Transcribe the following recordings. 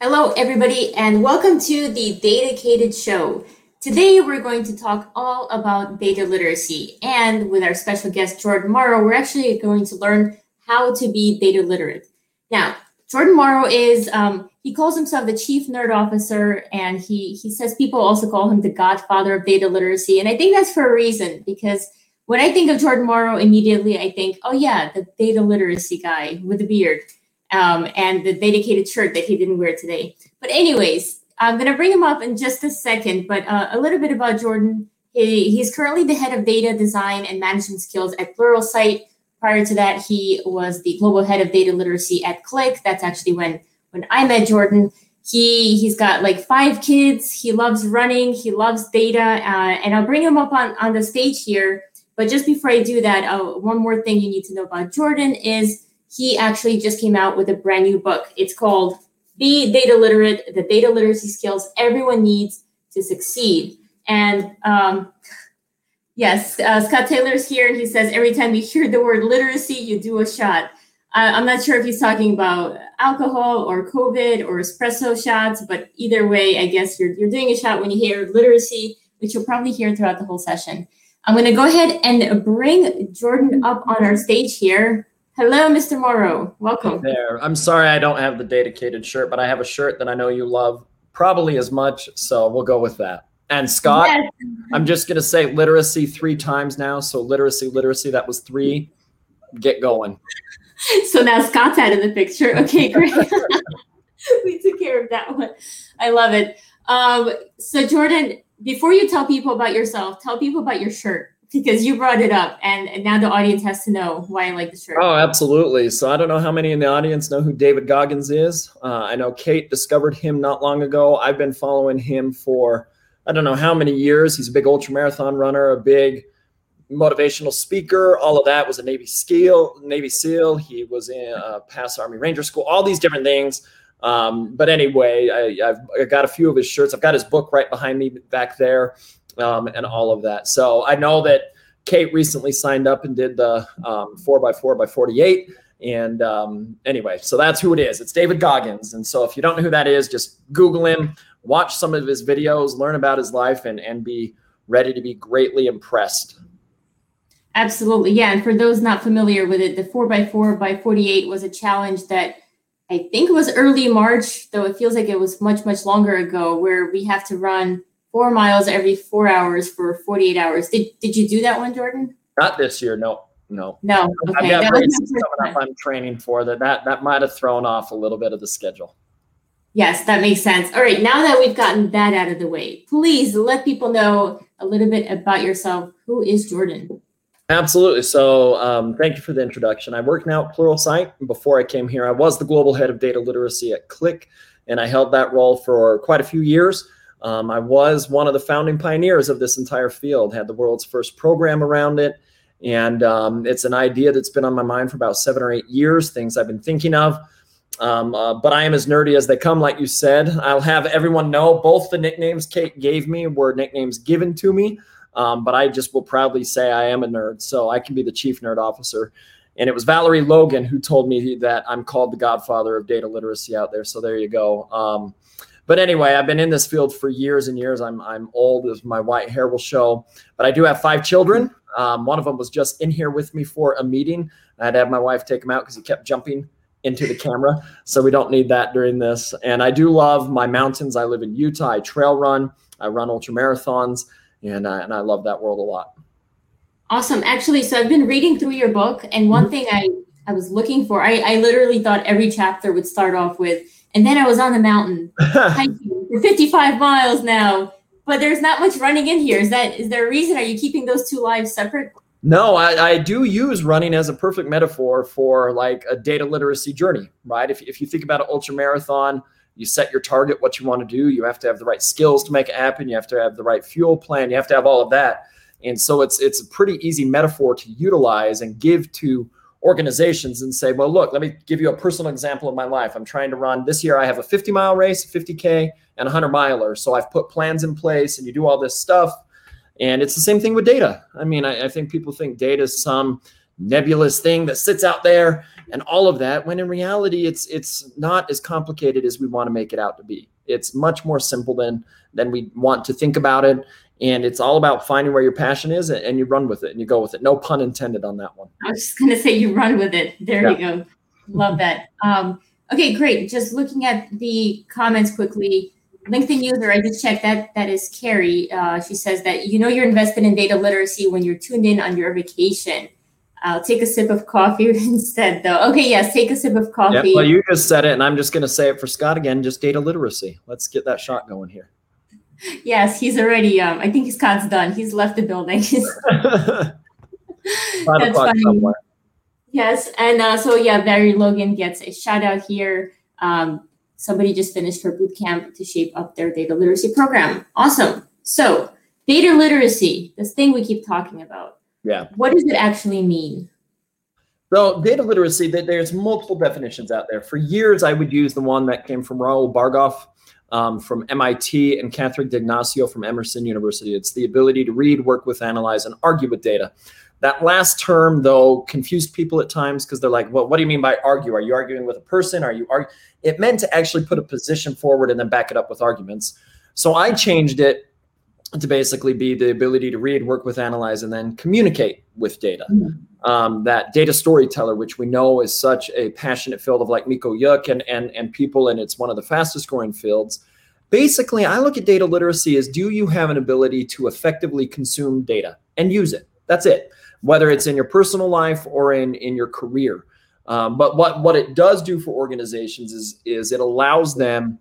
Hello, everybody, and welcome to the DATAcated Show. Today, we're going to talk all about data literacy. And with our special guest, Jordan Morrow, we're actually going to learn how to be data literate. Now, Jordan Morrow is, um, he calls himself the chief nerd officer, and he, he says people also call him the godfather of data literacy. And I think that's for a reason, because when I think of Jordan Morrow, immediately I think, oh, yeah, the data literacy guy with the beard um, and the DATAcated shirt that he didn't wear today. But anyways, I'm going to bring him up in just a second. But uh, a little bit about Jordan. He, he's currently the head of data design and management skills at Pluralsight. Prior to that, he was the global head of data literacy at Qlik. That's actually when when I met Jordan. He he's got like five kids. He loves running. He loves data, uh, and I'll bring him up on on the stage here. But just before I do that, uh, one more thing you need to know about Jordan is he actually just came out with a brand new book. It's called Be Data Literate, the data literacy skills everyone needs to succeed. And um, yes, uh, Scott Taylor's here. He says every time you hear the word literacy, you do a shot. Uh, I'm not sure if he's talking about alcohol or COVID or espresso shots, but either way, I guess you're, you're doing a shot when you hear literacy, which you'll probably hear throughout the whole session. I'm going to go ahead and bring Jordan up on our stage here. Hello, Mr. Morrow. Welcome. Hey there. I'm sorry I don't have the DATAcated shirt, but I have a shirt that I know you love probably as much. So we'll go with that. And Scott, yes. I'm just going to say literacy three times now. So literacy, literacy, that was three. Get going. So now Scott's out of the picture. Okay, great. we took care of that one. I love it. Um, so, Jordan, before you tell people about yourself, tell people about your shirt because you brought it up and, and now the audience has to know why I like the shirt. Oh, absolutely. So I don't know how many in the audience know who David Goggins is. Uh, I know Kate discovered him not long ago. I've been following him for I don't know how many years. He's a big ultra marathon runner, a big motivational speaker, all of that was a Navy SEAL, Navy SEAL. He was in a past Army Ranger School, all these different things. Um, but anyway, I, have got a few of his shirts. I've got his book right behind me back there um, and all of that. So I know that Kate recently signed up and did the um, four by four by 48. And um, anyway, so that's who it is. It's David Goggins. And so if you don't know who that is, just Google him, watch some of his videos, learn about his life, and, and be ready to be greatly impressed. Absolutely. Yeah. And for those not familiar with it, the four by four by 48 was a challenge that I think was early March, though it feels like it was much, much longer ago, where we have to run four miles every four hours for 48 hours. Did, did you do that one, Jordan? Not this year. No, no. No. Okay. I've got races coming up I'm training for that. That, that might have thrown off a little bit of the schedule. Yes, that makes sense. All right. Now that we've gotten that out of the way, please let people know a little bit about yourself. Who is Jordan? Absolutely. So, um, thank you for the introduction. I work now at Pluralsight. Before I came here, I was the global head of data literacy at Qlik, and I held that role for quite a few years. Um, I was one of the founding pioneers of this entire field, had the world's first program around it. And um, it's an idea that's been on my mind for about seven or eight years, things I've been thinking of. Um, uh, but I am as nerdy as they come, like you said. I'll have everyone know both the nicknames Kate gave me were nicknames given to me. Um, but I just will proudly say I am a nerd, so I can be the chief nerd officer. And it was Valerie Logan who told me that I'm called the godfather of data literacy out there. So there you go. But anyway, I've been in this field for years and years. I'm I'm old, as my white hair will show. But I do have five children. Um, one of them was just in here with me for a meeting. I had to have my wife take him out because he kept jumping into the camera. So we don't need that during this. And I do love my mountains. I live in Utah. I trail run. I run ultra marathons, and I, and I love that world a lot. Awesome. Actually, so I've been reading through your book, and one mm-hmm. thing I I was looking for, I, I literally thought every chapter would start off with and then I was on the mountain hiking for 55 miles now. But there's not much running in here. Is that is there a reason? Are you keeping those two lives separate? No, I, I do use running as a perfect metaphor for like a data literacy journey, right? If, if you think about an ultra marathon, you set your target, what you want to do. You have to have the right skills to make it happen. You have to have the right fuel plan. You have to have all of that. And so it's it's a pretty easy metaphor to utilize and give to organizations and say, well, look, let me give you a personal example of my life. I'm trying to run this year. I have a 50 mile race, 50K, and a 100 miler. So I've put plans in place and you do all this stuff. And it's the same thing with data. I mean, I, I think people think data is some nebulous thing that sits out there and all of that when in reality it's it's not as complicated as we want to make it out to be it's much more simple than than we want to think about it and it's all about finding where your passion is and you run with it and you go with it no pun intended on that one i was just going to say you run with it there yeah. you go love that um, okay great just looking at the comments quickly LinkedIn user, I just checked that. That is Carrie. Uh, she says that you know you're invested in data literacy when you're tuned in on your vacation. I'll take a sip of coffee instead, though. Okay, yes, take a sip of coffee. Yeah, well, you just said it, and I'm just going to say it for Scott again. Just data literacy. Let's get that shot going here. Yes, he's already. Um, I think Scott's done. He's left the building. That's funny. Somewhere. Yes, and uh, so yeah, Valerie Logan gets a shout out here. Um, somebody just finished her boot camp to shape up their data literacy program. Awesome. So, data literacy, this thing we keep talking about. Yeah. What does it actually mean? So, data literacy, there's multiple definitions out there. For years, I would use the one that came from Rahul Bhargava um, from MIT and Catherine D'Ignazio from Emerson University. It's the ability to read, work with, analyze, and argue with data. That last term, though, confused people at times because they're like, well, what do you mean by argue? Are you arguing with a person? Are you arguing? It meant to actually put a position forward and then back it up with arguments. So I changed it to basically be the ability to read, work with, analyze, and then communicate with data. Mm-hmm. Um, that data storyteller, which we know is such a passionate field of like Mico Yuk and, and, and people, and it's one of the fastest growing fields. Basically, I look at data literacy as do you have an ability to effectively consume data and use it? That's it whether it's in your personal life or in, in your career. Um, but what, what it does do for organizations is, is it allows them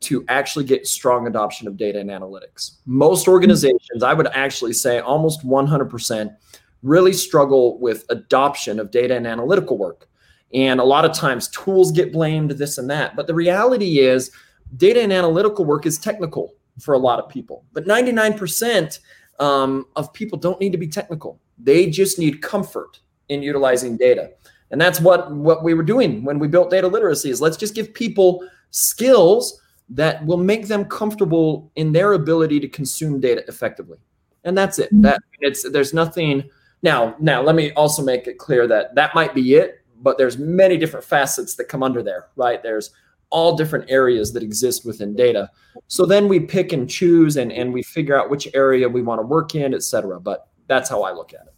to actually get strong adoption of data and analytics. Most organizations, I would actually say almost 100%, really struggle with adoption of data and analytical work. And a lot of times tools get blamed, this and that. But the reality is, data and analytical work is technical for a lot of people. But 99% um, of people don't need to be technical. They just need comfort in utilizing data. And that's what, what we were doing when we built data literacy is let's just give people skills that will make them comfortable in their ability to consume data effectively. And that's it. That it's there's nothing now now let me also make it clear that that might be it, but there's many different facets that come under there, right? There's all different areas that exist within data. So then we pick and choose and, and we figure out which area we want to work in, et cetera. But that's how I look at it.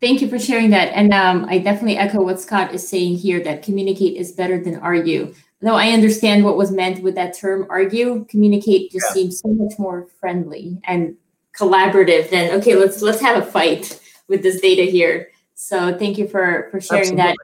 Thank you for sharing that. And um, I definitely echo what Scott is saying here that communicate is better than argue. Though I understand what was meant with that term argue, communicate just yeah. seems so much more friendly and collaborative than okay, let's let's have a fight with this data here. So thank you for for sharing Absolutely. that.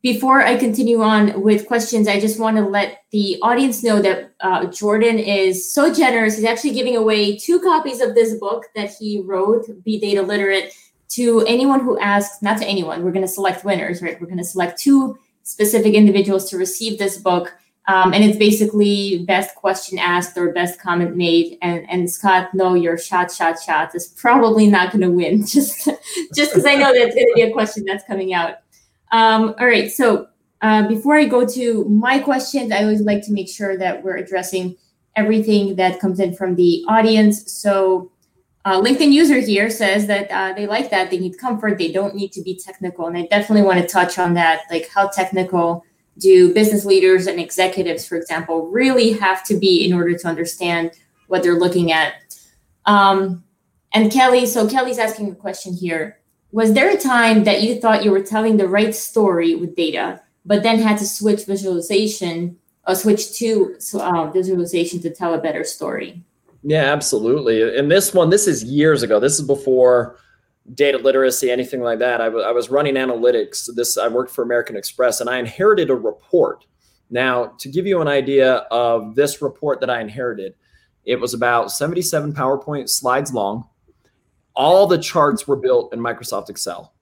Before I continue on with questions, I just want to let the audience know that uh, Jordan is so generous. He's actually giving away two copies of this book that he wrote, Be Data Literate, to anyone who asks, not to anyone, we're going to select winners, right? We're going to select two specific individuals to receive this book. Um, and it's basically best question asked or best comment made. And, and Scott, no, your shot, shot, shot is probably not going to win just just because I know that's going to be a question that's coming out. Um, all right. So uh, before I go to my questions, I always like to make sure that we're addressing everything that comes in from the audience. So uh, LinkedIn user here says that uh, they like that. They need comfort. They don't need to be technical. And I definitely want to touch on that. Like, how technical do business leaders and executives, for example, really have to be in order to understand what they're looking at? Um, and Kelly, so Kelly's asking a question here was there a time that you thought you were telling the right story with data, but then had to switch visualization or switch to uh, visualization to tell a better story? Yeah, absolutely. And this one, this is years ago. This is before data literacy, anything like that. I, w- I was running analytics. This I worked for American Express, and I inherited a report. Now, to give you an idea of this report that I inherited, it was about 77 PowerPoint slides long all the charts were built in Microsoft Excel.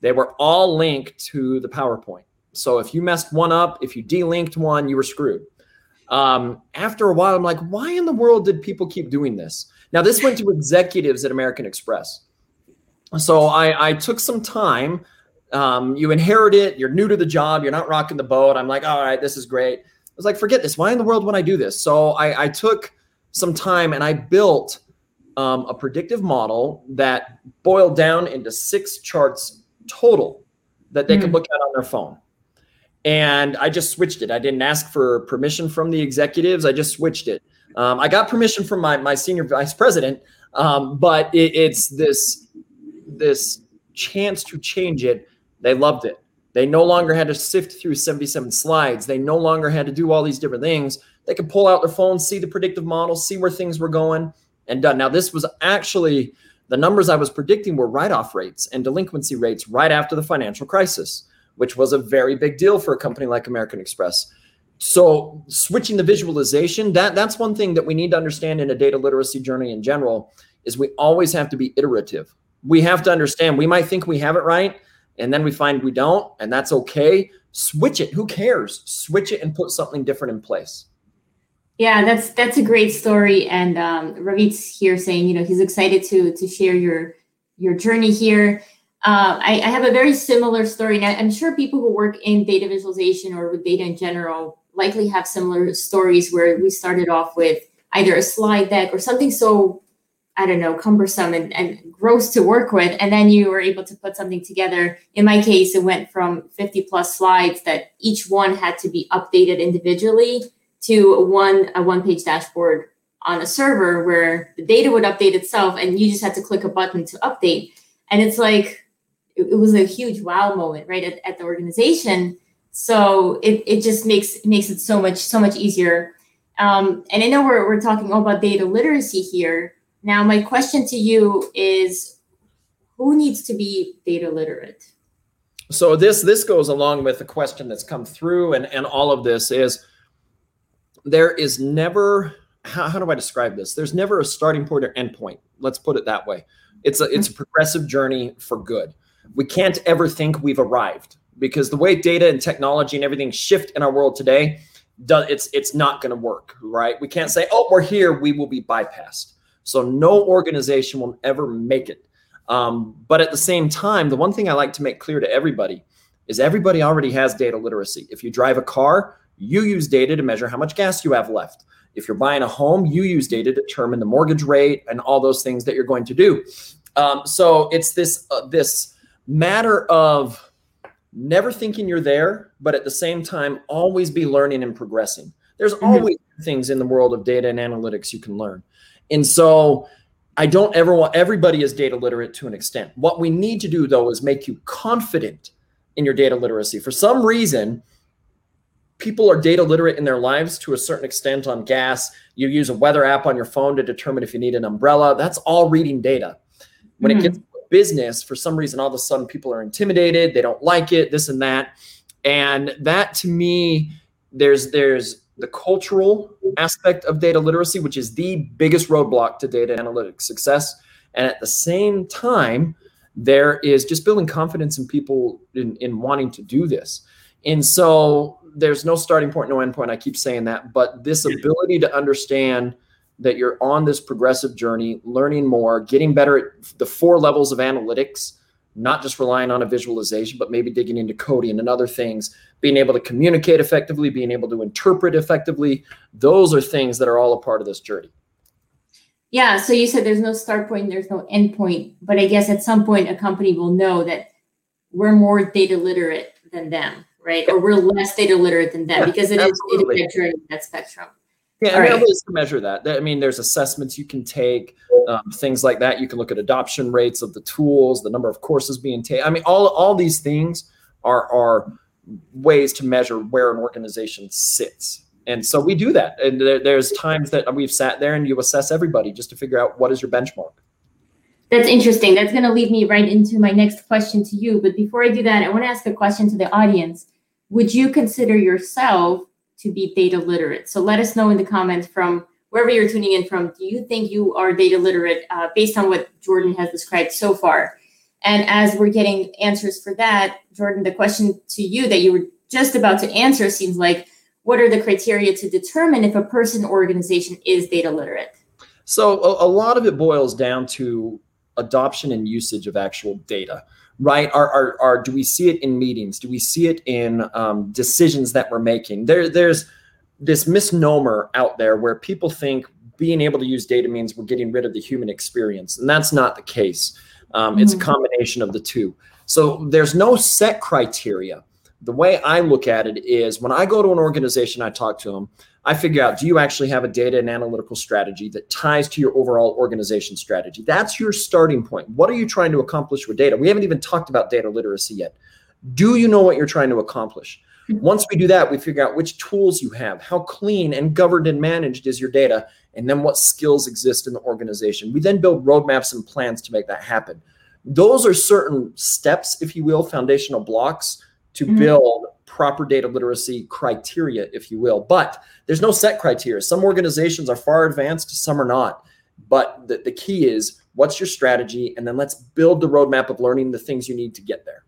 They were all linked to the PowerPoint. So if you messed one up, if you delinked one, you were screwed. Um, after a while, I'm like, why in the world did people keep doing this? Now, this went to executives at American Express. So I, I took some time. Um, you inherit it, you're new to the job, you're not rocking the boat. I'm like, all right, this is great. I was like, forget this. Why in the world would I do this? So I, I took some time and I built um, a predictive model that boiled down into six charts total that they Mhm. could look at on their phone. And I just switched it. I didn't ask for permission from the executives. I just switched it. Um, I got permission from my, my senior vice president, um, but it, it's this this chance to change it. They loved it. They no longer had to sift through 77 slides. They no longer had to do all these different things. They could pull out their phone, see the predictive model, see where things were going, and done. Now, this was actually the numbers I was predicting were write off rates and delinquency rates right after the financial crisis, which was a very big deal for a company like American Express. So, switching the visualization, that, that's one thing that we need to understand in a data literacy journey in general is we always have to be iterative. We have to understand we might think we have it right, and then we find we don't, and that's okay. Switch it. Who cares? Switch it and put something different in place. Yeah, that's that's a great story, and um, Ravit's here saying, you know, he's excited to to share your your journey here. Uh, I, I have a very similar story, and I- I'm sure people who work in data visualization or with data in general likely have similar stories where we started off with either a slide deck or something so I don't know, cumbersome and, and gross to work with. And then you were able to put something together. In my case, it went from 50 plus slides that each one had to be updated individually to one a one page dashboard on a server where the data would update itself and you just had to click a button to update. And it's like it, it was a huge wow moment, right, at, at the organization. So it, it just makes makes it so much so much easier. Um, and I know we're, we're talking all about data literacy here. Now, my question to you is who needs to be data literate? So this this goes along with the question that's come through and, and all of this is there is never how, how do I describe this? There's never a starting point or end point. Let's put it that way. It's a it's a progressive journey for good. We can't ever think we've arrived because the way data and technology and everything shift in our world today, it's it's not going to work, right? We can't say, "Oh, we're here, we will be bypassed." So no organization will ever make it. Um, but at the same time, the one thing I like to make clear to everybody is everybody already has data literacy. If you drive a car, you use data to measure how much gas you have left. If you're buying a home, you use data to determine the mortgage rate and all those things that you're going to do. Um, so it's this uh, this matter of never thinking you're there, but at the same time, always be learning and progressing. There's Mhm. always things in the world of data and analytics you can learn. And so I don't ever want everybody is data literate to an extent. What we need to do though is make you confident in your data literacy. For some reason, people are data literate in their lives to a certain extent on gas. You use a weather app on your phone to determine if you need an umbrella. That's all reading data. When Mhm. it gets business, for some reason, all of a sudden people are intimidated, they don't like it, this and that. And that to me, there's there's the cultural aspect of data literacy, which is the biggest roadblock to data analytics success. And at the same time, there is just building confidence in people in, in wanting to do this. And so there's no starting point, no end point. I keep saying that, but this ability to understand that you're on this progressive journey, learning more, getting better at the four levels of analytics, not just relying on a visualization, but maybe digging into coding and other things, being able to communicate effectively, being able to interpret effectively. Those are things that are all a part of this journey. Yeah, so you said there's no start point, there's no end point, but I guess at some point a company will know that we're more data literate than them, right? Or we're less data literate than them Yeah, because it is, it absolutely. is that journey, that spectrum. Yeah, there are ways to measure that. I mean, there's assessments you can take, um, things like that. You can look at adoption rates of the tools, the number of courses being taken. I mean, all all these things are are ways to measure where an organization sits. And so we do that. And there, there's times that we've sat there and you assess everybody just to figure out what is your benchmark. That's interesting. That's going to lead me right into my next question to you. But before I do that, I want to ask a question to the audience. Would you consider yourself to be data literate? So let us know in the comments from wherever you're tuning in from. Do you think you are data literate uh, based on what Jordan has described so far? And as we're getting answers for that, Jordan, the question to you that you were just about to answer seems like what are the criteria to determine if a person or organization is data literate? So a, a lot of it boils down to adoption and usage of actual data, right? Are, are, are do we see it in meetings? Do we see it in um, decisions that we're making? There, there's this misnomer out there where people think being able to use data means we're getting rid of the human experience, and that's not the case. Um, It's a Mhm. combination of the two. So there's no set criteria. The way I look at it is when I go to an organization, I talk to them, I figure out do you actually have a data and analytical strategy that ties to your overall organization strategy? That's your starting point. What are you trying to accomplish with data? We haven't even talked about data literacy yet. Do you know what you're trying to accomplish? Mm-hmm. Once we do that, we figure out which tools you have, how clean and governed and managed is your data, and then what skills exist in the organization. We then build roadmaps and plans to make that happen. Those are certain steps, if you will, foundational blocks to mm-hmm. build proper data literacy criteria, if you will. But there's no set criteria. Some organizations are far advanced, some are not. But the, the key is what's your strategy? And then let's build the roadmap of learning the things you need to get there.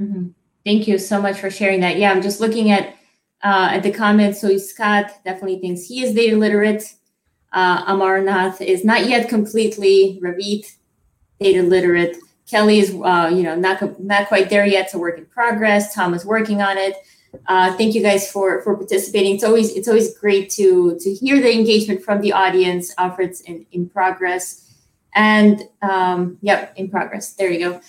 Mm-hmm. Thank you so much for sharing that. Yeah, I'm just looking at uh, at the comments. So Scott definitely thinks he is data literate. Uh, Amarnath is not yet completely. Ravit, data literate. Kelly is, uh, you know, not not quite there yet. It's a work in progress. Tom is working on it. Uh, thank you guys for for participating. It's always it's always great to to hear the engagement from the audience. Alfred's in in progress, and um, yep, in progress. There you go.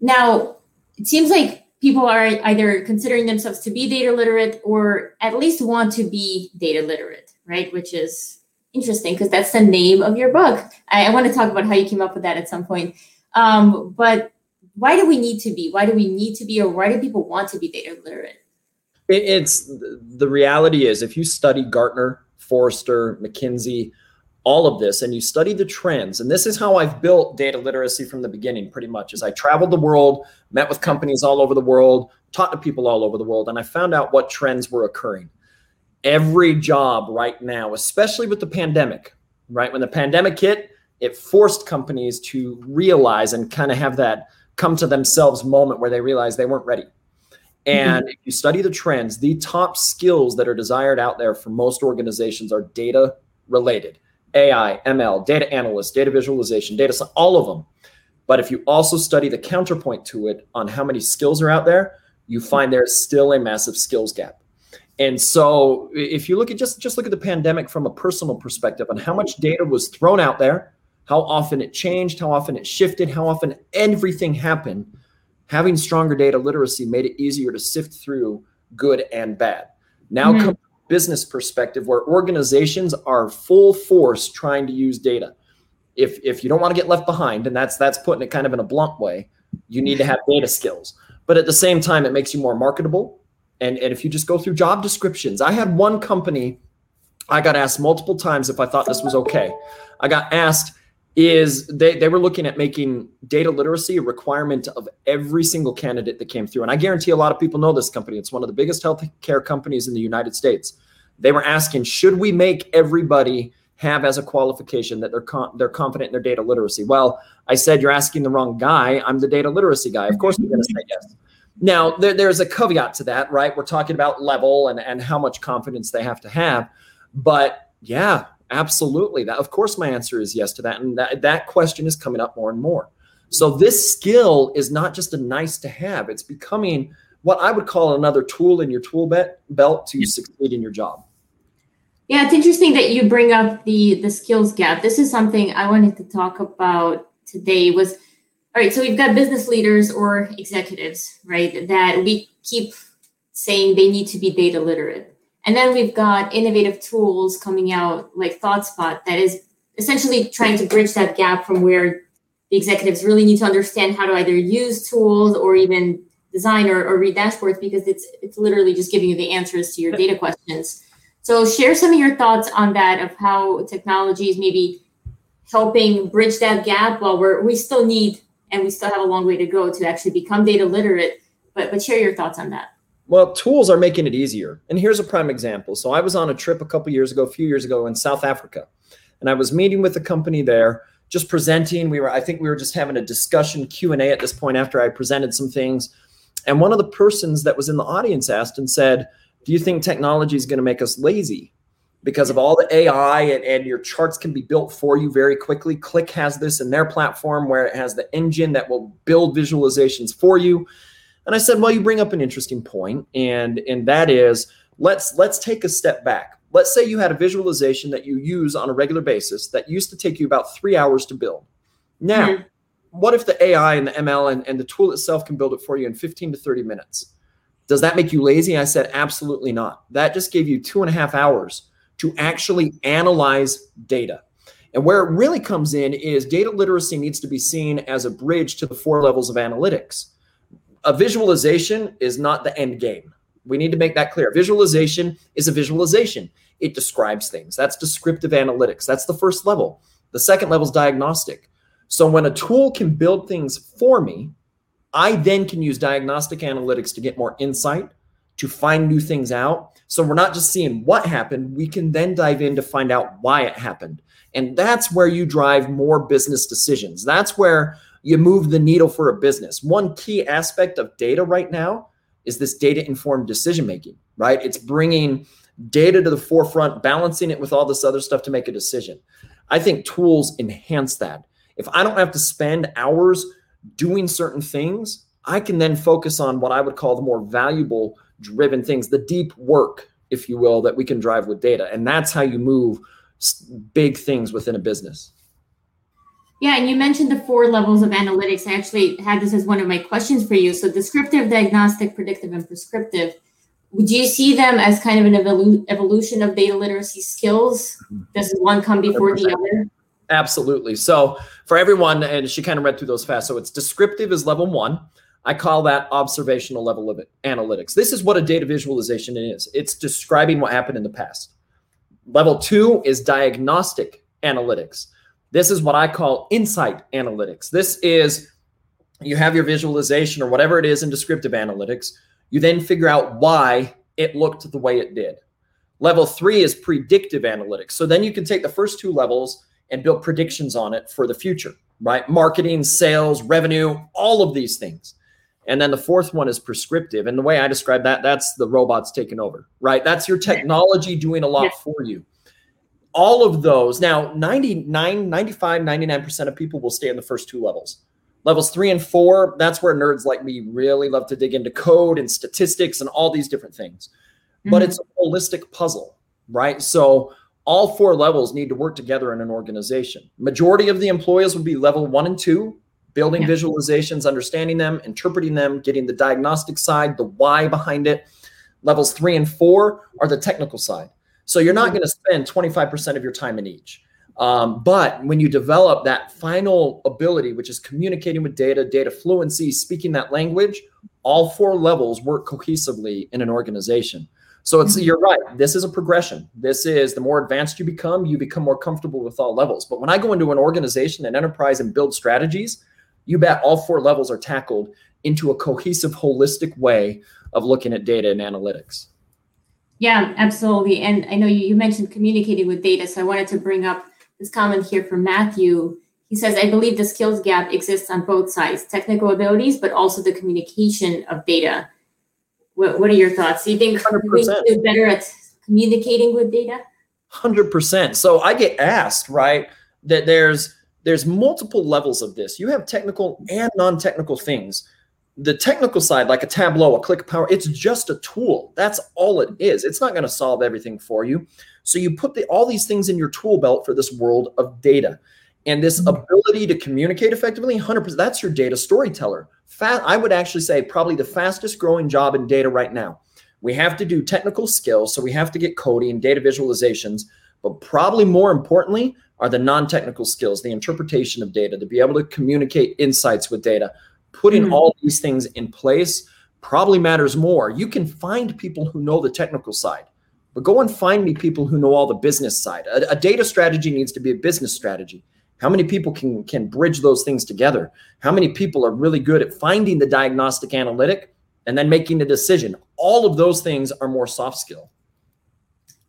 Now it seems like people are either considering themselves to be data literate or at least want to be data literate, right? Which is interesting because that's the name of your book. I, I want to talk about how you came up with that at some point. Um, but why do we need to be? Why do we need to be, or why do people want to be data literate? It's the reality is if you study Gartner, Forrester, McKinsey, all of this and you study the trends and this is how i've built data literacy from the beginning pretty much as i traveled the world met with companies all over the world talked to people all over the world and i found out what trends were occurring every job right now especially with the pandemic right when the pandemic hit it forced companies to realize and kind of have that come to themselves moment where they realized they weren't ready. And mm-hmm. if you study the trends, the top skills that are desired out there for most organizations are data related AI, ML, data analyst, data visualization, data, all of them. But if you also study the counterpoint to it on how many skills are out there, you find there's still a massive skills gap. And so if you look at just just look at the pandemic from a personal perspective on how much data was thrown out there how often it changed, how often it shifted, how often everything happened, having stronger data literacy made it easier to sift through good and bad. Now mm-hmm. come business perspective where organizations are full force trying to use data. If if you don't want to get left behind, and that's that's putting it kind of in a blunt way, you need to have data skills. But at the same time, it makes you more marketable. And, and if you just go through job descriptions, I had one company, I got asked multiple times if I thought this was okay. I got asked, is they, they were looking at making data literacy a requirement of every single candidate that came through. And I guarantee a lot of people know this company. It's one of the biggest healthcare companies in the United States. They were asking, should we make everybody have as a qualification that they're they're confident in their data literacy? Well, I said you're asking the wrong guy. I'm the data literacy guy. Of course, we're going to say yes. Now, there, there's a caveat to that, right? We're talking about level and, and how much confidence they have to have. But yeah, Absolutely. That of course my answer is yes to that. And that, that question is coming up more and more. So this skill is not just a nice to have, it's becoming what I would call another tool in your tool belt to succeed in your job. Yeah, it's interesting that you bring up the the skills gap. This is something I wanted to talk about today was all right, so we've got business leaders or executives, right, that we keep saying they need to be data literate. And then we've got innovative tools coming out like ThoughtSpot that is essentially trying to bridge that gap from where the executives really need to understand how to either use tools or even design or, or read dashboards because it's it's literally just giving you the answers to your data questions. So share some of your thoughts on that of how technology is maybe helping bridge that gap while we're we still need and we still have a long way to go to actually become data literate. But but share your thoughts on that. Well, tools are making it easier. And here's a prime example. So I was on a trip a couple years ago, a few years ago in South Africa, and I was meeting with a company there, just presenting. We were, I think we were just having a discussion Q and A at this point after I presented some things. And one of the persons that was in the audience asked and said, "Do you think technology is going to make us lazy?" Because of all the AI and, and your charts can be built for you very quickly. Qlik has this in their platform where it has the engine that will build visualizations for you and I said, well, you bring up an interesting point, and and that is let's let's take a step back. Let's say you had a visualization that you use on a regular basis that used to take you about three hours to build. Now, mm-hmm. what if the AI and the ML and, and the tool itself can build it for you in 15 to 30 minutes? Does that make you lazy? I said, absolutely not. That just gave you two and a half hours to actually analyze data. And where it really comes in is data literacy needs to be seen as a bridge to the four levels of analytics. A visualization is not the end game. We need to make that clear. Visualization is a visualization. It describes things. That's descriptive analytics. That's the first level. The second level is diagnostic. So when a tool can build things for me, I then can use diagnostic analytics to get more insight, to find new things out. So we're not just seeing what happened, we can then dive in to find out why it happened. And that's where you drive more business decisions. That's where you move the needle for a business. One key aspect of data right now is this data informed decision making, right? It's bringing data to the forefront, balancing it with all this other stuff to make a decision. I think tools enhance that. If I don't have to spend hours doing certain things, I can then focus on what I would call the more valuable driven things, the deep work, if you will, that we can drive with data. And that's how you move big things within a business. Yeah, and you mentioned the four levels of analytics. I actually had this as one of my questions for you. So, descriptive, diagnostic, predictive, and prescriptive. Would you see them as kind of an evolu- evolution of data literacy skills? Mm-hmm. Does one come before 100%. the other? Absolutely. So, for everyone, and she kind of read through those fast. So, it's descriptive is level one. I call that observational level of it, analytics. This is what a data visualization is. It's describing what happened in the past. Level two is diagnostic analytics. This is what I call insight analytics. This is you have your visualization or whatever it is in descriptive analytics. You then figure out why it looked the way it did. Level three is predictive analytics. So then you can take the first two levels and build predictions on it for the future, right? Marketing, sales, revenue, all of these things. And then the fourth one is prescriptive. And the way I describe that, that's the robots taking over, right? That's your technology doing a lot for you. All of those, now 99, 95, 99% of people will stay in the first two levels. Levels three and four, that's where nerds like me really love to dig into code and statistics and all these different things. Mm-hmm. But it's a holistic puzzle, right? So all four levels need to work together in an organization. Majority of the employees will be level one and two, building yeah. visualizations, understanding them, interpreting them, getting the diagnostic side, the why behind it. Levels three and four are the technical side. So you're not mm-hmm. going to spend 25% of your time in each. Um, but when you develop that final ability, which is communicating with data, data fluency, speaking that language, all four levels work cohesively in an organization. So it's mm-hmm. you're right. This is a progression. This is the more advanced you become, you become more comfortable with all levels. But when I go into an organization, an enterprise, and build strategies, you bet all four levels are tackled into a cohesive, holistic way of looking at data and analytics. Yeah, absolutely. And I know you, mentioned communicating with data, so I wanted to bring up this comment here from Matthew. He says, I believe the skills gap exists on both sides technical abilities, but also the communication of data. What, what are your thoughts? Do you think 100%. we do better at communicating with data? 100%. So I get asked, right, that there's there's multiple levels of this. You have technical and non-technical things. The technical side, like a Tableau, a ClickPower, it's just a tool. That's all it is. It's not going to solve everything for you. So you put the, all these things in your tool belt for this world of data. And this mm-hmm. ability to communicate effectively, 100%, that's your data storyteller. Fat, I would actually say probably the fastest growing job in data right now. We have to do technical skills. So we have to get coding, data visualizations, but probably more importantly, are the non-technical skills, the interpretation of data, to be able to communicate insights with data. Putting mm-hmm. all these things in place probably matters more. You can find people who know the technical side, but go and find me people who know all the business side. A, a data strategy needs to be a business strategy. How many people can can bridge those things together? How many people are really good at finding the diagnostic analytic and then making a decision? All of those things are more soft skill.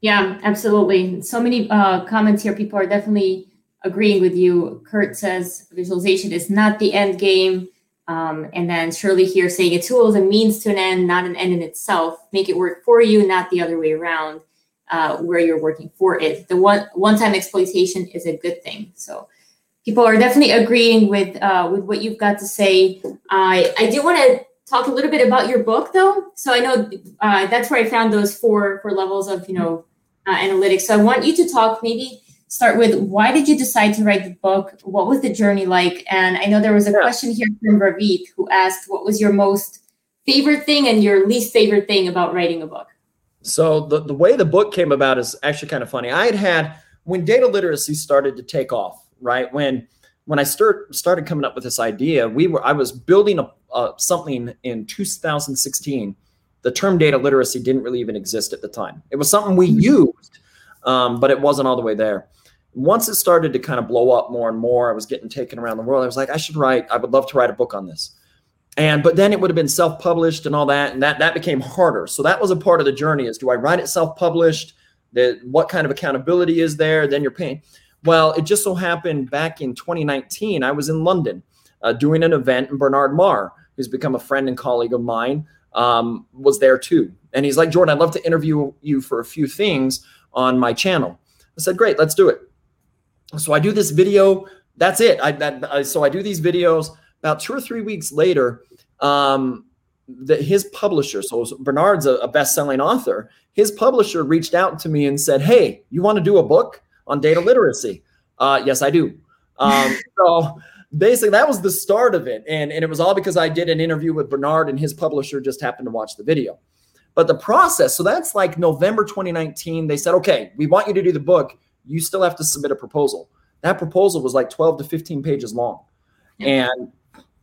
Yeah, absolutely. So many uh, comments here. People are definitely agreeing with you. Kurt says visualization is not the end game. Um, and then Shirley here saying a tool is a means to an end, not an end in itself. Make it work for you, not the other way around, uh, where you're working for it. The one one-time exploitation is a good thing. So people are definitely agreeing with uh, with what you've got to say. I I do want to talk a little bit about your book though. So I know uh, that's where I found those four four levels of you know uh, analytics. So I want you to talk maybe start with why did you decide to write the book? What was the journey like? And I know there was a yeah. question here from Ravit who asked, what was your most favorite thing and your least favorite thing about writing a book? So the, the way the book came about is actually kind of funny. I had had when data literacy started to take off, right? When when I start, started coming up with this idea, we were I was building a, uh, something in 2016. The term data literacy didn't really even exist at the time. It was something we used, um, but it wasn't all the way there. Once it started to kind of blow up more and more, I was getting taken around the world. I was like, I should write. I would love to write a book on this. And but then it would have been self-published and all that and that that became harder. So that was a part of the journey is do i write it self-published? That what kind of accountability is there? Then you're paying. Well it just so happened back in 2019 i was in london uh, doing an event and bernard marr who's become a friend and colleague of mine um, was there too. And he's like jordan i'd love to interview you for a few things on my channel. I said great let's do it so i do this video that's it I, that, I so i do these videos about two or three weeks later, um, that his publisher, so Bernard's a, a best-selling author, his publisher reached out to me and said, "Hey, you want to do a book on data literacy?" Uh, yes, I do. Um, so basically, that was the start of it, and and it was all because I did an interview with Bernard, and his publisher just happened to watch the video. But the process, so that's like November 2019. They said, "Okay, we want you to do the book. You still have to submit a proposal." That proposal was like 12 to 15 pages long, and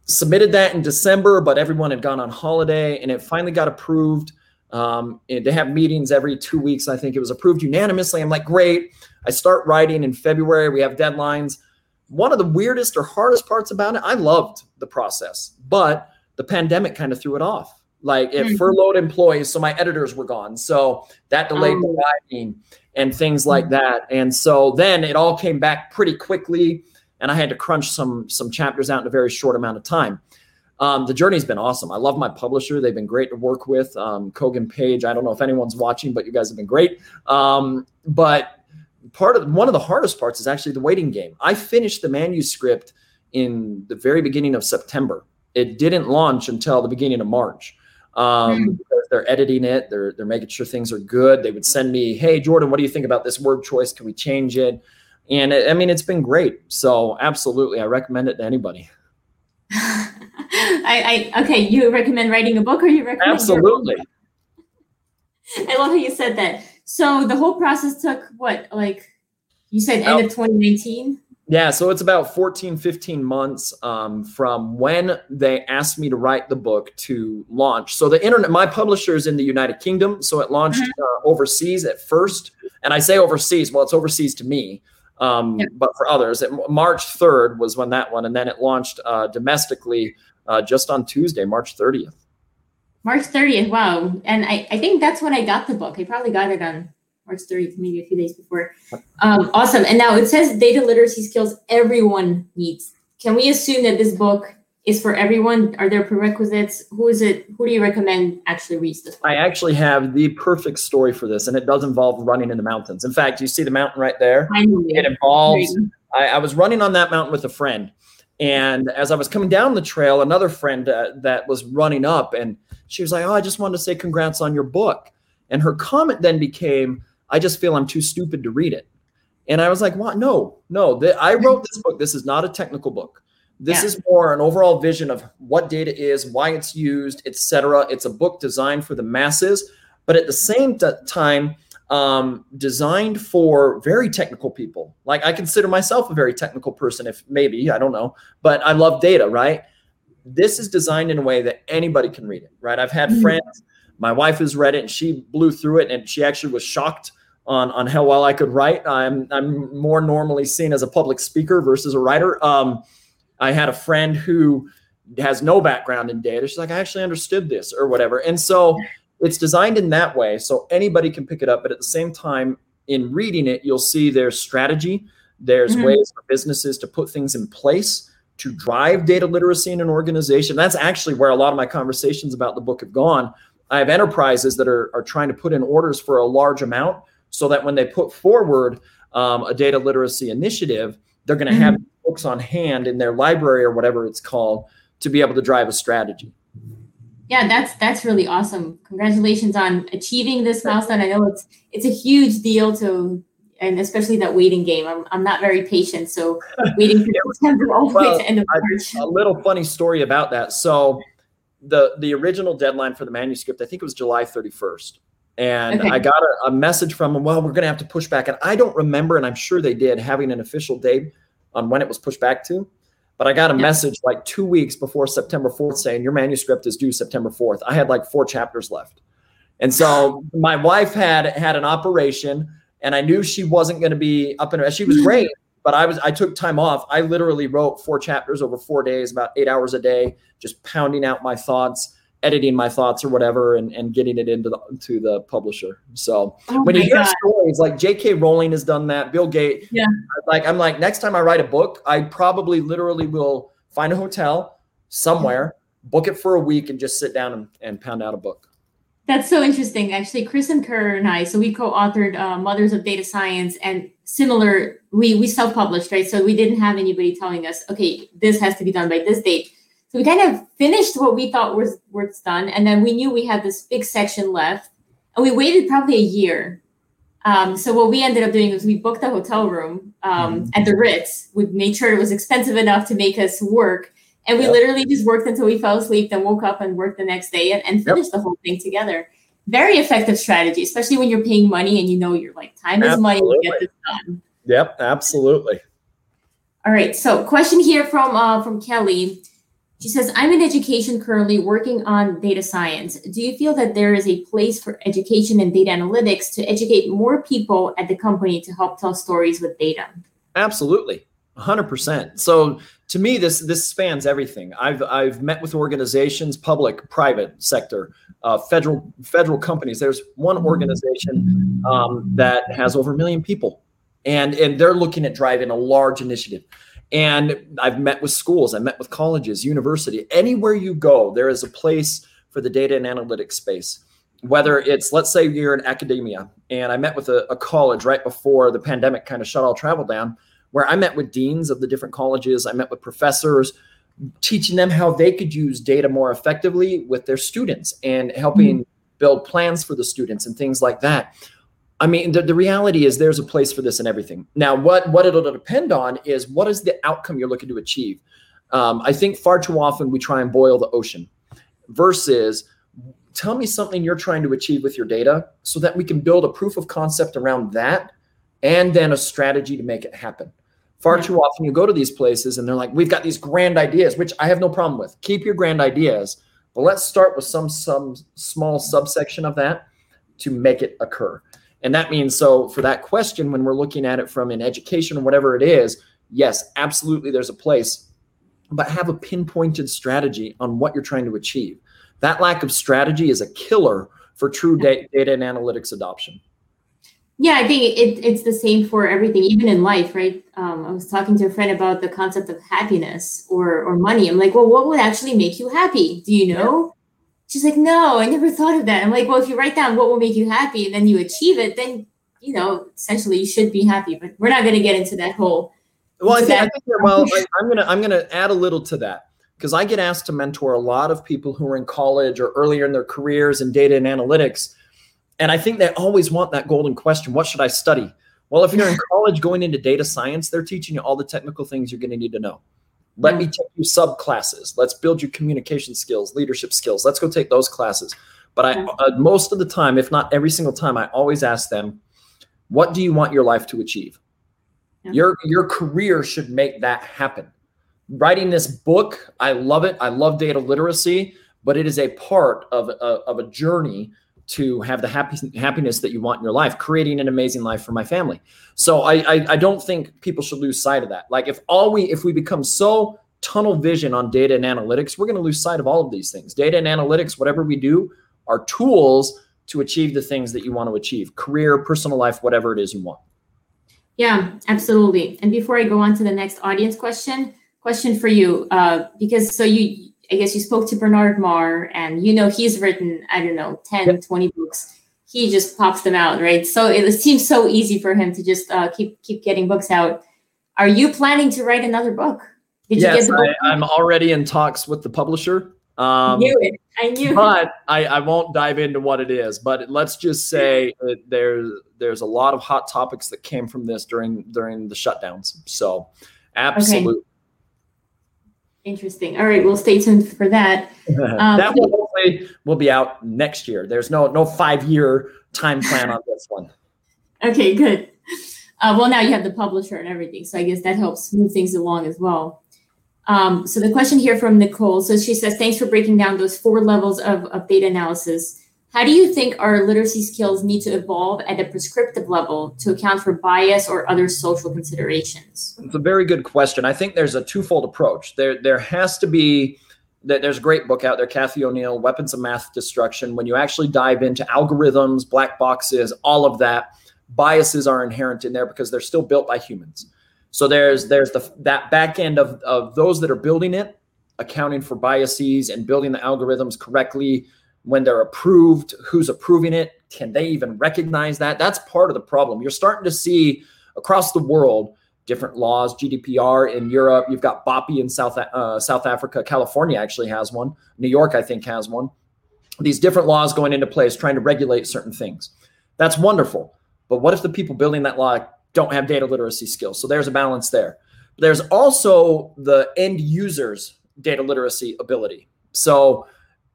submitted that in December, but everyone had gone on holiday and it finally got approved. Um, they have meetings every two weeks. I think it was approved unanimously. I'm like, great. I start writing in February. We have deadlines. One of the weirdest or hardest parts about it, I loved the process, but the pandemic kind of threw it off. Like it mm-hmm. furloughed employees, so my editors were gone. So that delayed the oh. writing and things like mm-hmm. that. And so then it all came back pretty quickly and I had to crunch some some chapters out in a very short amount of time. Um, the journey's been awesome. I love my publisher; they've been great to work with. Um, Kogan Page. I don't know if anyone's watching, but you guys have been great. Um, but part of one of the hardest parts is actually the waiting game. I finished the manuscript in the very beginning of September. It didn't launch until the beginning of March. Um, mm. because they're editing it, they're they're making sure things are good. They would send me, "Hey, Jordan, what do you think about this word choice? Can we change it?" and it, I mean it's been great. So absolutely, I recommend it to anybody. I, I okay. You recommend writing a book, or you recommend absolutely. I love how you said that. So the whole process took what, like you said, end of 2019. Yeah, so it's about 14, 15 months um, from when they asked me to write the book to launch. So the internet, my publisher is in the United Kingdom, so it launched mm-hmm. uh, overseas at first. And I say overseas, well, it's overseas to me. Um, yeah. But for others, it, March 3rd was when that one, and then it launched uh, domestically uh, just on Tuesday, March 30th. March 30th, wow. And I, I think that's when I got the book. I probably got it on March 30th, maybe a few days before. Um, awesome. And now it says data literacy skills everyone needs. Can we assume that this book is for everyone? Are there prerequisites? Who is it? Who do you recommend actually reads this? Book? I actually have the perfect story for this, and it does involve running in the mountains. In fact, you see the mountain right there. It involves. I, I, was running on that mountain with a friend, and as I was coming down the trail, another friend uh, that was running up, and she was like, "Oh, I just wanted to say congrats on your book." And her comment then became, "I just feel I'm too stupid to read it." And I was like, "What? No, no. The, I wrote this book. This is not a technical book." This yeah. is more an overall vision of what data is, why it's used, etc. It's a book designed for the masses, but at the same t- time, um, designed for very technical people. Like I consider myself a very technical person, if maybe I don't know, but I love data. Right? This is designed in a way that anybody can read it. Right? I've had mm-hmm. friends. My wife has read it and she blew through it, and she actually was shocked on on how well I could write. I'm I'm more normally seen as a public speaker versus a writer. Um, I had a friend who has no background in data. She's like, I actually understood this or whatever. And so it's designed in that way so anybody can pick it up. But at the same time, in reading it, you'll see there's strategy, there's mm-hmm. ways for businesses to put things in place to drive data literacy in an organization. That's actually where a lot of my conversations about the book have gone. I have enterprises that are, are trying to put in orders for a large amount so that when they put forward um, a data literacy initiative, they're going to mm-hmm. have books on hand in their library or whatever it's called to be able to drive a strategy. Yeah, that's that's really awesome. Congratulations on achieving this milestone. I know it's it's a huge deal to and especially that waiting game. I'm, I'm not very patient, so waiting for September all the way to end of March. A little funny story about that. So the the original deadline for the manuscript, I think it was July 31st. And okay. I got a, a, message from them, well, we're going to have to push back. And I don't remember, and I'm sure they did, having an official date on when it was pushed back to. But I got a yeah. message like two weeks before September 4th saying your manuscript is due September 4th. I had like four chapters left. And so my wife had had an operation and I knew she wasn't going to be up and she was great, but I was I took time off. I literally wrote four chapters over 4 days, about 8 hours a day, just pounding out my thoughts, editing my thoughts or whatever and, and getting it into the to the publisher. So oh when you hear God. stories like J.K. Rowling has done that, Bill Gates, yeah. like I'm like next time I write a book, I probably literally will find a hotel somewhere, book it for a week and just sit down and, and pound out a book. That's so interesting. Actually, Kristen Kehrer and I, so we co-authored uh, Mothers of Data Science, and similar, we we self-published, right? So we didn't have anybody telling us, okay, this has to be done by this date. So we kind of finished what we thought was was done, and then we knew we had this big section left, and we waited probably a year. Um, so what we ended up doing was we booked a hotel room um, mm-hmm. at the Ritz. We made sure it was expensive enough to make us work and we yep. literally just worked until we fell asleep, then woke up and worked the next day and, and finished yep. the whole thing together. Very effective strategy, especially when you're paying money and you know you're like time is money get this done. Yep, absolutely. All right. So question here from uh, from Kelly. She says, I'm in education currently working on data science. Do you feel that there is a place for education and data analytics to educate more people at the company to help tell stories with data? Absolutely. 100%. So to me this this spans everything i've i've met with organizations public private sector uh, federal federal companies there's one organization um, that has over a million people and and they're looking at driving a large initiative and i've met with schools i met with colleges university anywhere you go there is a place for the data and analytics space whether it's let's say you're in academia and i met with a, a college right before the pandemic kind of shut all travel down where I met with deans of the different colleges, I met with professors, teaching them how they could use data more effectively with their students and helping mm-hmm. build plans for the students and things like that. I mean, the, the reality is there's a place for this and everything. Now, what, what it'll depend on is what is the outcome you're looking to achieve. Um, I think far too often we try and boil the ocean versus tell me something you're trying to achieve with your data so that we can build a proof of concept around that and then a strategy to make it happen. Far too often you go to these places and they're like, we've got these grand ideas, which I have no problem with. Keep your grand ideas, but let's start with some some small subsection of that to make it occur. And that means so for that question, when we're looking at it from an education or whatever it is, yes, absolutely there's a place, but have a pinpointed strategy on what you're trying to achieve. That lack of strategy is a killer for true data, data and analytics adoption. Yeah, I think it, it's the same for everything, even in life, right? Um, I was talking to a friend about the concept of happiness or or money. I'm like, well, what would actually make you happy? Do you know? She's like, no, I never thought of that. I'm like, well, if you write down what will make you happy and then you achieve it, then you know, essentially, you should be happy. But we're not going to get into that whole. Well, I think, I think well, I'm gonna I'm gonna add a little to that because I get asked to mentor a lot of people who are in college or earlier in their careers in data and analytics and I think they always want that golden question what should I study? Well, if you're in college going into data science, they're teaching you all the technical things you're going to need to know. Let me take you sub classes. Let's build your communication skills, leadership skills. Let's go take those classes. But I, uh, most of the time, if not every single time, I always ask them, "What do you want your life to achieve?" Yeah. Your your career should make that happen. Writing this book, I love it. I love data literacy, but it is a part of a, of a journey to have the happy, happiness that you want in your life, creating an amazing life for my family. So I, I, I don't think people should lose sight of that. Like if all we if we become so tunnel vision on data and analytics, we're going to lose sight of all of these things. Data and analytics, whatever we do, are tools to achieve the things that you want to achieve, career, personal life, whatever it is you want. Yeah, absolutely. And before I go on to the next audience question, question for you, uh, because so you I guess you spoke to Bernard Marr and you know he's written, I don't know, 10, yep. 20 books. He just pops them out, right? So it seems so easy for him to just uh, keep keep getting books out. Are you planning to write another book? Did yes, you get the book? I, I'm already in talks with the publisher. Um, knew it. I knew. but I, I won't dive into what it is. But let's just say that there's there's a lot of hot topics that came from this during during the shutdowns. So, absolutely. Interesting. All right, we'll stay tuned for that. Um, that will hopefully will be out next year. There's no no five year time plan on this one. Okay, good. Uh, well, now you have the publisher and everything, so I guess that helps move things along as well. Um, so the question here from Nicole, so she says, thanks for breaking down those four levels of, of data analysis. How do you think our literacy skills need to evolve at a prescriptive level to account for bias or other social considerations? It's a very good question. I think there's a twofold approach. There, there has to be there's a great book out there, Cathy O'Neil, Weapons of Math Destruction. When you actually dive into algorithms, black boxes, all of that, biases are inherent in there because they're still built by humans. So there's there's the that back end of, of those that are building it, accounting for biases and building the algorithms correctly when they're approved, who's approving it, can they even recognize that? That's part of the problem. You're starting to see across the world different laws, GDPR in Europe, you've got POPI in South uh, South Africa, California actually has one, New York I think has one. These different laws going into place trying to regulate certain things. That's wonderful. But what if the people building that law don't have data literacy skills. So there's a balance there. There's also the end user's data literacy ability. So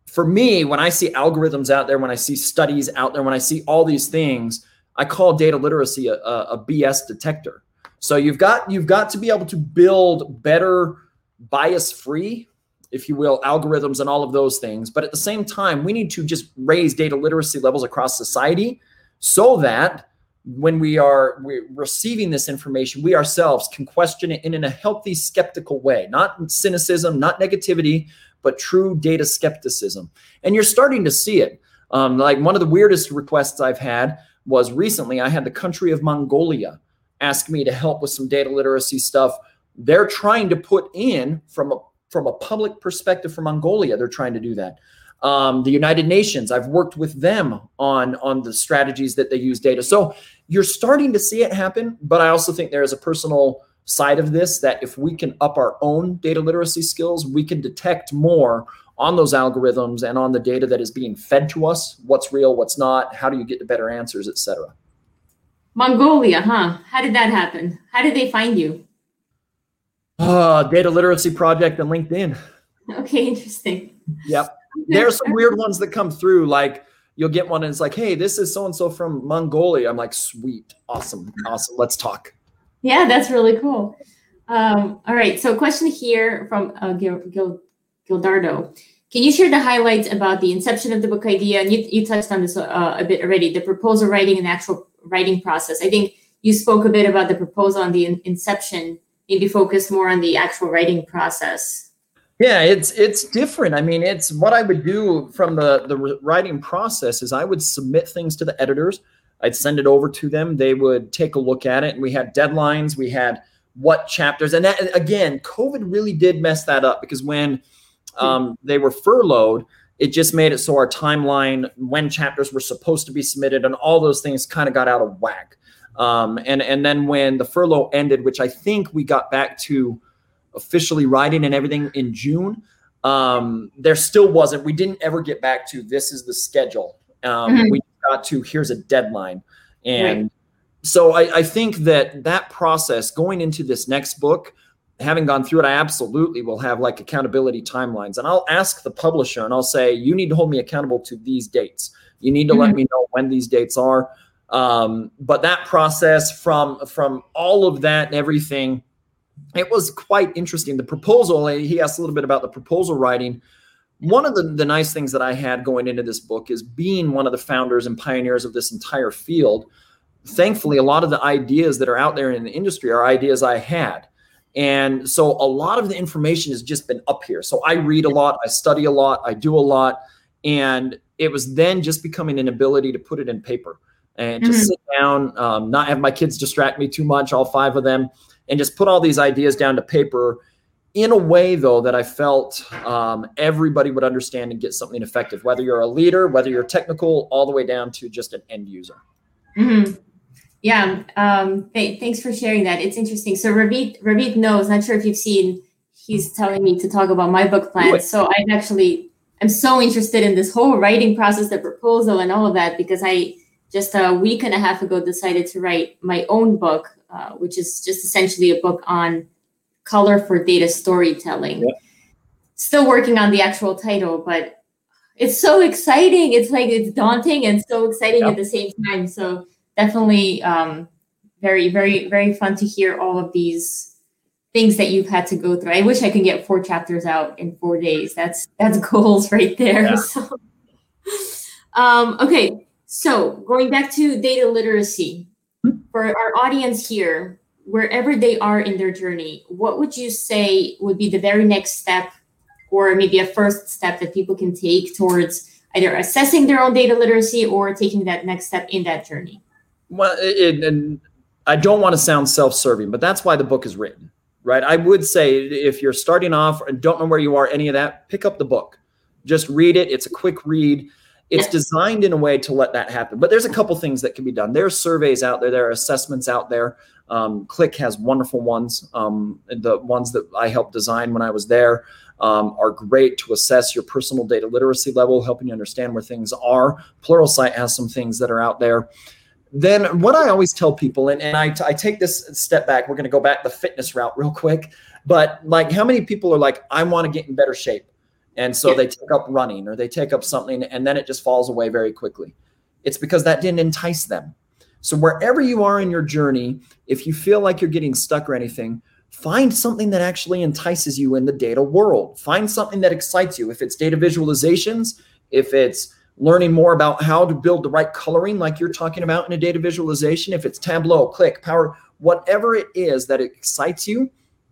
for me, when I see algorithms out there, when I see studies out there, when I see all these things, I call data literacy a, a, a BS detector. So you've got you've got to be able to build better bias-free, if you will, algorithms and all of those things. But at the same time, we need to just raise data literacy levels across society so that when we are receiving this information, we ourselves can question it in, in a healthy, skeptical way, not cynicism, not negativity, but true data skepticism. And you're starting to see it. Um, like one of the weirdest requests I've had was recently, I had the country of Mongolia ask me to help with some data literacy stuff. They're trying to put in from a from a public perspective for Mongolia, they're trying to do that um, the United Nations. I've worked with them on on the strategies that they use data. So you're starting to see it happen, but I also think there is a personal side of this that if we can up our own data literacy skills, we can detect more on those algorithms and on the data that is being fed to us, what's real, what's not, how do you get to better answers, etc. Mongolia, huh? How did that happen? How did they find you? Uh, data literacy project and LinkedIn. Okay, interesting. Yep there are some weird ones that come through like you'll get one and it's like hey this is so and so from mongolia i'm like sweet awesome awesome let's talk yeah that's really cool. Um, all right so question here from uh, Gil, Gil, gildardo. Can you share the highlights about the inception of the book idea? And you, you touched on this uh, a bit already the proposal writing and actual writing process. I think you spoke a bit about the proposal and the in- inception maybe focus more on the actual writing process. Yeah, it's it's different. I mean, it's what I would do from the the writing process is I would submit things to the editors. I'd send it over to them. They would take a look at it, and we had deadlines. We had what chapters, and that, again, COVID really did mess that up because when um, they were furloughed, it just made it so our timeline, when chapters were supposed to be submitted, and all those things kind of got out of whack. Um, and and then when the furlough ended, which I think we got back to officially writing and everything in June, um, there still wasn't. We didn't ever get back to this is the schedule. Um, mm-hmm. We got to here's a deadline, and right. so I, I think that that process going into this next book having gone through it, I absolutely will have like accountability timelines. And I'll ask the publisher and I'll say, you need to hold me accountable to these dates. You need to mm-hmm. let me know when these dates are. Um, but that process from from all of that and everything it was quite interesting. The proposal, he asked a little bit about the proposal writing. One of the, the nice things that I had going into this book is being one of the founders and pioneers of this entire field. Thankfully, a lot of the ideas that are out there in the industry are ideas I had. And so a lot of the information has just been up here. So I read a lot, I study a lot, I do a lot. And it was then just becoming an ability to put it in paper and to mm-hmm. sit down, um, not have my kids distract me too much, all five of them, and just put all these ideas down to paper in a way though that i felt um, everybody would understand and get something effective whether you're a leader whether you're technical all the way down to just an end user. Mm-hmm. yeah um, th- thanks for sharing that. It's interesting. So Ravit, Ravit knows not sure if you've seen he's telling me to talk about my book plans so i've actually I'm so interested in this whole writing process, the proposal, and all of that because I just a week and a half ago decided to write my own book, uh, which is just essentially a book on color for data storytelling. Yep. Still working on the actual title, but it's so exciting. It's like it's daunting and so exciting yep. at the same time. So definitely um, very, very, very fun to hear all of these things that you've had to go through. I wish I could get four chapters out in four days. That's that's goals right there. Yeah. So, um, okay, so going back to data literacy for our audience here, wherever they are in their journey, what would you say would be the very next step, or maybe a first step that people can take towards either assessing their own data literacy or taking that next step in that journey? Well, it, and I don't want to sound self-serving, but that's why the book is written right? I would say if you're starting off and don't know where you are, any of that, pick up the book. Just read it. It's a quick read. It's designed in a way to let that happen. But there's a couple things that can be done. There's surveys out there. There are assessments out there. Um, Qlik has wonderful ones. Um, the ones that I helped design when I was there um, are great to assess your personal data literacy level, helping you understand where things are. Pluralsight has some things that are out there then what I always tell people, and, and I, I take this step back, we're going to go back the fitness route real quick. But like, how many people are like, I want to get in better shape? And so yeah. they take up running or they take up something and then it just falls away very quickly. It's because that didn't entice them. So wherever you are in your journey, if you feel like you're getting stuck or anything, find something that actually entices you in the data world. Find something that excites you. If it's data visualizations, if it's learning more about how to build the right coloring, like you're talking about in a data visualization, if it's Tableau, Qlik, Power, whatever it is that excites you,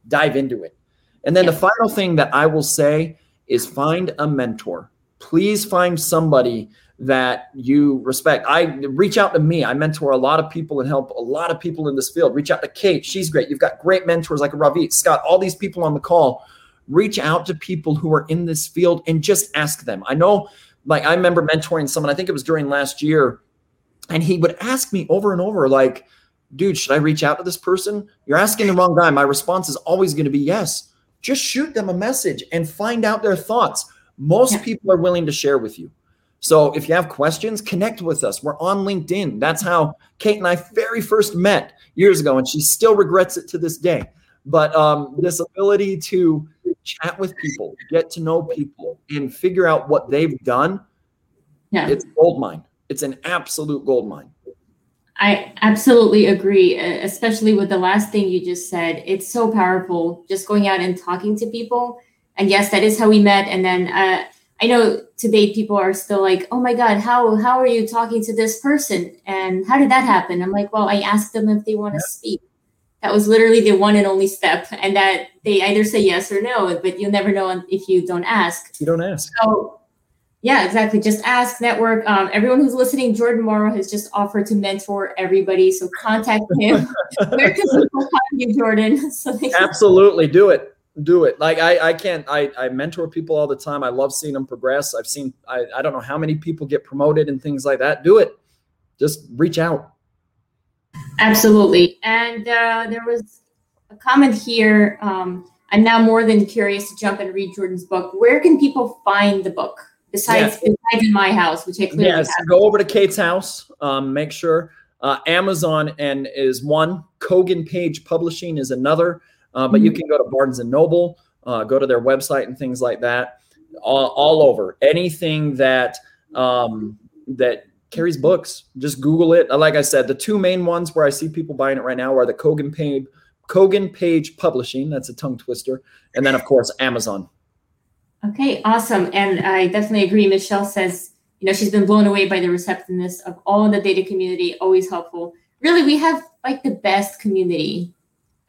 dive into it. And then yeah. the final thing that I will say is find a mentor. Please find somebody that you respect. I reach out to me. I mentor a lot of people and help a lot of people in this field. Reach out to Kate. She's great. You've got great mentors like Ravit, Scott, all these people on the call. Reach out to people who are in this field and just ask them. I know like I remember mentoring someone, I think it was during last year, and he would ask me over and over, like, dude, should I reach out to this person? You're asking the wrong guy. My response is always going to be yes. Just shoot them a message and find out their thoughts. Most yeah. people are willing to share with you. So if you have questions, connect with us. We're on LinkedIn. That's how Kate and I very first met years ago, and she still regrets it to this day. But um, this ability to chat with people, get to know people, and figure out what they've done. Yeah. It's gold mine. It's an absolute gold mine. I absolutely agree, especially with the last thing you just said. It's so powerful just going out and talking to people. And yes, that is how we met. And then uh, I know today people are still like, "Oh my God, how how are you talking to this person? And how did that happen?" I'm like, "Well, I asked them if they want to yeah. speak." that was literally the one and only step and that they either say yes or no but you'll never know if you don't ask you don't ask so yeah exactly just ask network um, everyone who's listening jordan morrow has just offered to mentor everybody so contact him where can people find you jordan so absolutely do it do it like i i can't i i mentor people all the time i love seeing them progress i've seen i i don't know how many people get promoted and things like that do it just reach out Absolutely. And uh, there was a comment here. Um, I'm now more than curious to jump and read Jordan's book. Where can people find the book besides, besides in my house, which I clearly yes, have? go over to Kate's house. Um, make sure uh, Amazon and is one. Kogan Page Publishing is another. Uh, but mm-hmm. you can go to Barnes and Noble, uh, go to their website and things like that. All, all over anything that um, that carries books. Just Google it. Like I said, the two main ones where I see people buying it right now are the Kogan Page, Kogan Page Publishing. That's a tongue twister, and then of course Amazon. Okay, awesome. And I definitely agree. Michelle says, you know, she's been blown away by the receptiveness of all the data community. Always helpful. Really, we have like the best community.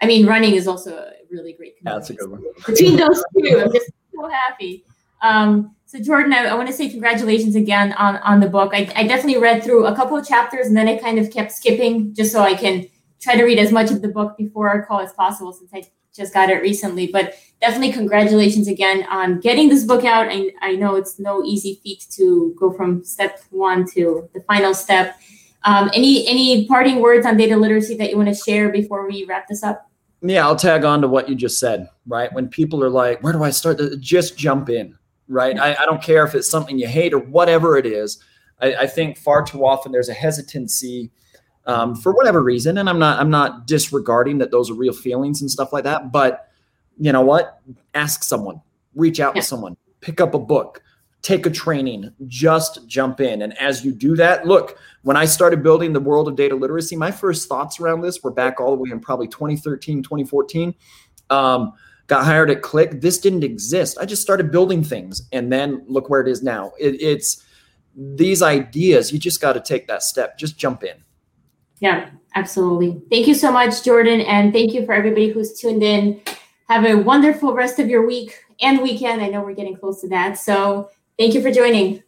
I mean, running is also a really great community. That's a good one. Between those two, I'm just so happy. Um, so Jordan, I, I want to say congratulations again on, on the book. I, I definitely read through a couple of chapters and then I kind of kept skipping just so I can try to read as much of the book before our call as possible since I just got it recently. But definitely congratulations again on getting this book out. I, I know it's no easy feat to go from step one to the final step. Um, any any parting words on data literacy that you want to share before we wrap this up? Yeah, I'll tag on to what you just said. Right when people are like, "Where do I start?" Just jump in right? I, I don't care if it's something you hate or whatever it is. I, I think far too often there's a hesitancy um, for whatever reason, and I'm not I'm not disregarding that those are real feelings and stuff like that. But you know what? Ask someone, reach out Yeah. to someone, pick up a book, take a training, just jump in. And as you do that, look, when I started building the world of data literacy, my first thoughts around this were back all the way in probably 2013, 2014. Um, got hired at Qlik. This didn't exist. I just started building things, and then look where it is now. It, it's these ideas. You just got to take that step. Just jump in. Yeah, absolutely. Thank you so much, Jordan. And thank you for everybody who's tuned in. Have a wonderful rest of your week and weekend. I know we're getting close to that. So thank you for joining.